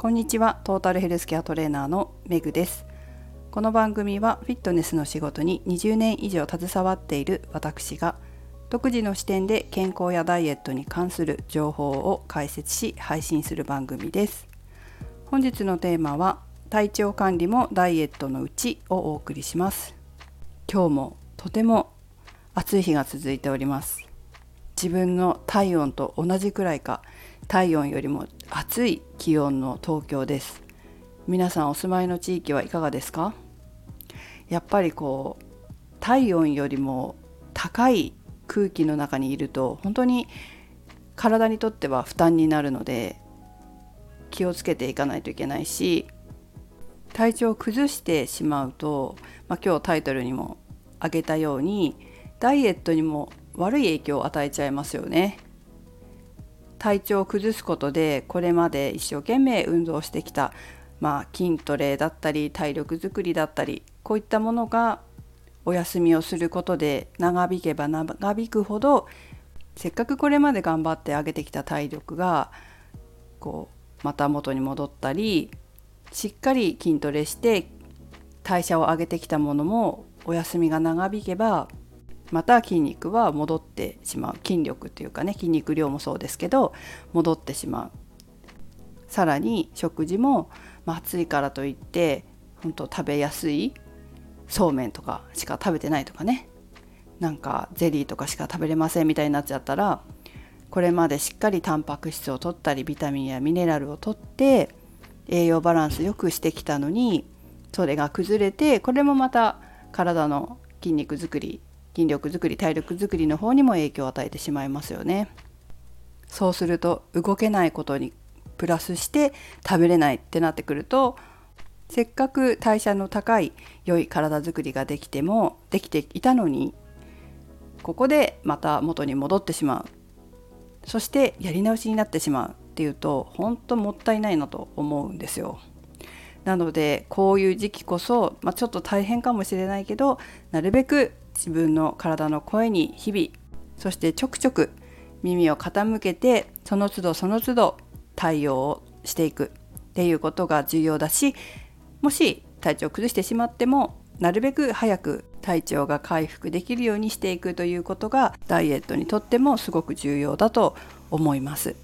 こんにちは。トータルヘルスケアトレーナーのメグです。この番組はフィットネスの仕事に20年以上携わっている私が独自の視点で健康やダイエットに関する情報を解説し配信する番組です。本日のテーマは体調管理もダイエットのうちをお送りします。今日もとても暑い日が続いております。自分の体温と同じくらいか体温よりも暑い気温の東京です皆さんお住まいの地域はいかがですか？やっぱりこう体温よりも高い空気の中にいると本当に体にとっては負担になるので気をつけていかないといけないし体調を崩してしまうと、まあ、今日タイトルにも挙げたようにダイエットにも悪い影響を与えちゃいますよね。体調を崩すことでこれまで一生懸命運動してきた、まあ、筋トレだったり体力づくりだったりこういったものがお休みをすることで長引けば長引くほどせっかくこれまで頑張って上げてきた体力がこうまた元に戻ったりしっかり筋トレして代謝を上げてきたものもお休みが長引けばまた筋肉は戻ってしまう。筋力っていうかね筋肉量もそうですけど戻ってしまう。さらに食事も、まあ、暑いからといって本当食べやすいそうめんとかしか食べてないとかね。なんかゼリーとかしか食べれませんみたいになっちゃったらこれまでしっかりタンパク質を取ったりビタミンやミネラルを取って栄養バランスよくしてきたのにそれが崩れてこれもまた体の筋肉づくり筋力づくり体力づくりの方にも影響を与えてしまいますよね。そうすると動けないことにプラスして食べれないってなってくるとせっかく代謝の高い良い体づくりができてもできていたのにここでまた元に戻ってしまうそしてやり直しになってしまうっていうと本当もったいないなと思うんですよ。なのでこういう時期こそ、まあ、ちょっと大変かもしれないけどなるべく自分の体の声に日々そしてちょくちょく耳を傾けてその都度その都度対応をしていくっていうことが重要だしもし体調を崩してしまってもなるべく早く体調が回復できるようにしていくということがダイエットにとってもすごく重要だと思います。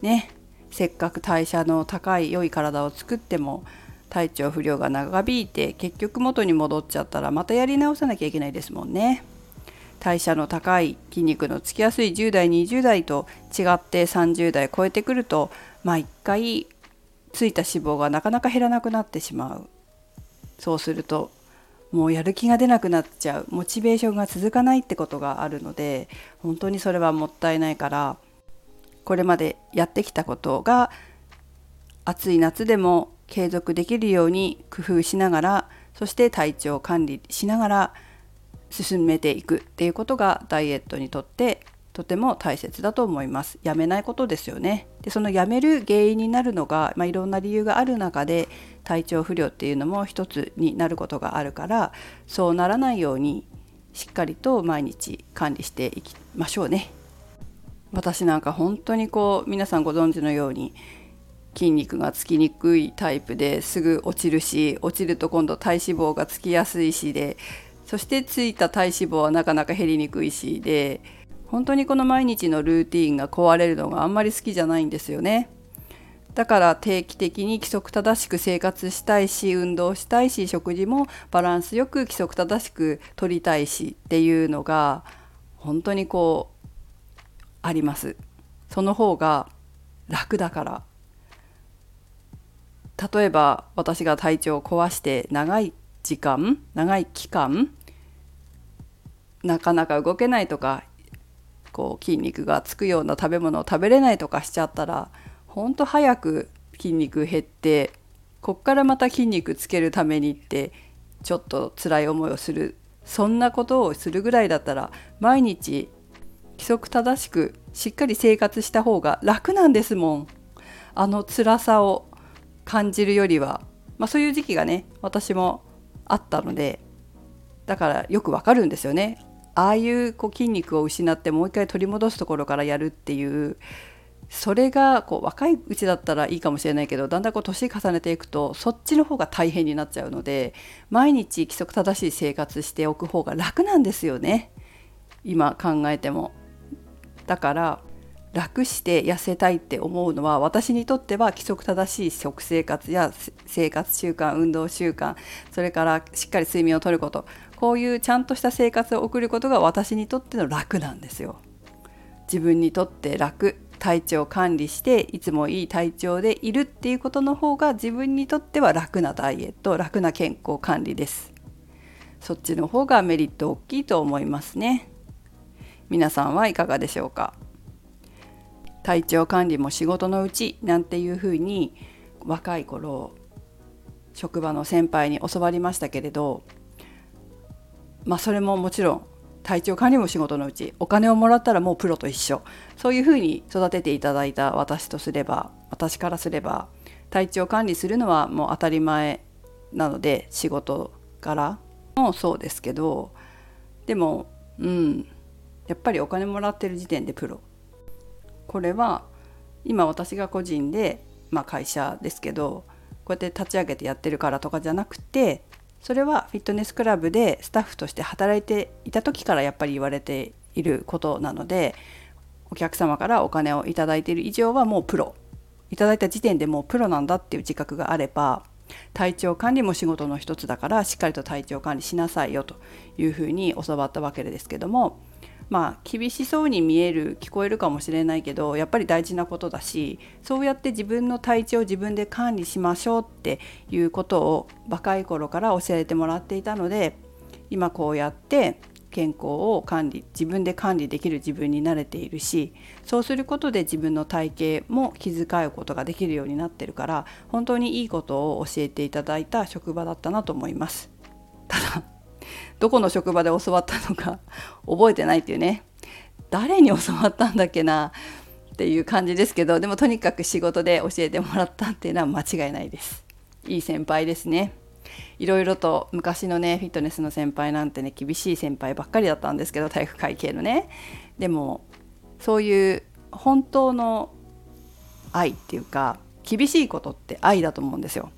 ね、せっかく代謝の高い良い体を作っても体調不良が長引いて結局元に戻っちゃったらまたやり直さなきゃいけないですもんね。代謝の高い筋肉のつきやすい10代20代と違って30代超えてくるとまあ一回ついた脂肪がなかなか減らなくなってしまうそうするともうやる気が出なくなっちゃうモチベーションが続かないってことがあるので本当にそれはもったいないからこれまでやってきたことが暑い夏でも継続できるように工夫しながらそして体調管理しながら進めていくっていうことがダイエットにとってとても大切だと思います。やめないことですよね。でそのやめる原因になるのが、まあ、いろんな理由がある中で体調不良っていうのも一つになることがあるからそうならないようにしっかりと毎日管理していきましょうね。私なんか本当にこう皆さんご存知のように筋肉がつきにくいタイプですぐ落ちるし落ちると今度体脂肪がつきやすいしでそしてついた体脂肪はなかなか減りにくいしで本当にこの毎日のルーティンが壊れるのがあんまり好きじゃないんですよね。だから定期的に規則正しく生活したいし運動したいし食事もバランスよく規則正しくとりたいしっていうのが本当にこうあります。その方が楽だから例えば私が体調を壊して長い時間長い期間なかなか動けないとかこう筋肉がつくような食べ物を食べれないとかしちゃったらほんと早く筋肉減ってこっからまた筋肉つけるためにってちょっと辛い思いをするそんなことをするぐらいだったら毎日規則正しくしっかり生活した方が楽なんですもん。あの辛さを。感じるよりは、まあ、そういう時期がね私もあったのでだからよくわかるんですよねああいうこう筋肉を失ってもう一回取り戻すところからやるっていうそれがこう若いうちだったらいいかもしれないけどだんだんこう年重ねていくとそっちの方が大変になっちゃうので毎日規則正しい生活しておく方が楽なんですよね今考えても。だから楽して痩せたいって思うのは私にとっては規則正しい食生活や生活習慣運動習慣それからしっかり睡眠をとること。こういうちゃんとした生活を送ることが私にとっての楽なんですよ。自分にとって楽。体調管理していつもいい体調でいるっていうことの方が自分にとっては楽なダイエット楽な健康管理です。そっちの方がメリット大きいと思いますね。皆さんはいかがでしょうか？体調管理も仕事のうちなんていうふうに若い頃職場の先輩に教わりましたけれどまあそれももちろん体調管理も仕事のうちお金をもらったらもうプロと一緒。そういうふうに育てていただいた私とすれば私からすれば体調管理するのはもう当たり前なので仕事からもそうですけどでもうんやっぱりお金もらってる時点でプロ。これは今私が個人で、まあ、会社ですけどこうやって立ち上げてやってるからとかじゃなくてそれはフィットネスクラブでスタッフとして働いていた時からやっぱり言われていることなのでお客様からお金を頂いている以上はもうプロ。いただいた時点でもうプロなんだっていう自覚があれば体調管理も仕事の一つだからしっかりと体調管理しなさいよというふうに教わったわけですけどもまあ厳しそうに見える聞こえるかもしれないけどやっぱり大事なことだしそうやって自分の体調を自分で管理しましょうっていうことを若い頃から教えてもらっていたので今こうやって健康を管理自分で管理できる自分に慣れているしそうすることで自分の体型も気遣うことができるようになってるから本当にいいことを教えていただいた職場だったなと思います。どこの職場で教わったのか 覚えてないっていうね。誰に教わったんだっけなっていう感じですけどでもとにかく仕事で教えてもらったっていうのは 間違いないです。いい先輩ですね。いろいろと昔のねフィットネスの先輩なんてね厳しい先輩ばっかりだったんですけど体育会系のね。でもそういう本当の愛っていうか厳しいことって愛だと思うんですよ。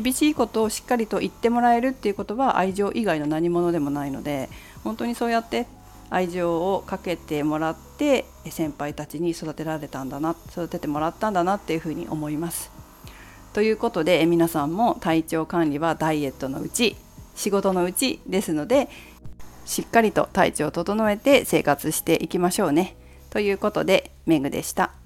厳しいことをしっかりと言ってもらえるっていうことは愛情以外の何者でもないので本当にそうやって愛情をかけてもらって先輩たちに育てられたんだな育ててもらったんだなっていうふうに思います。ということで皆さんも体調管理はダイエットのうち仕事のうちですのでしっかりと体調を整えて生活していきましょうね。ということでメグでした。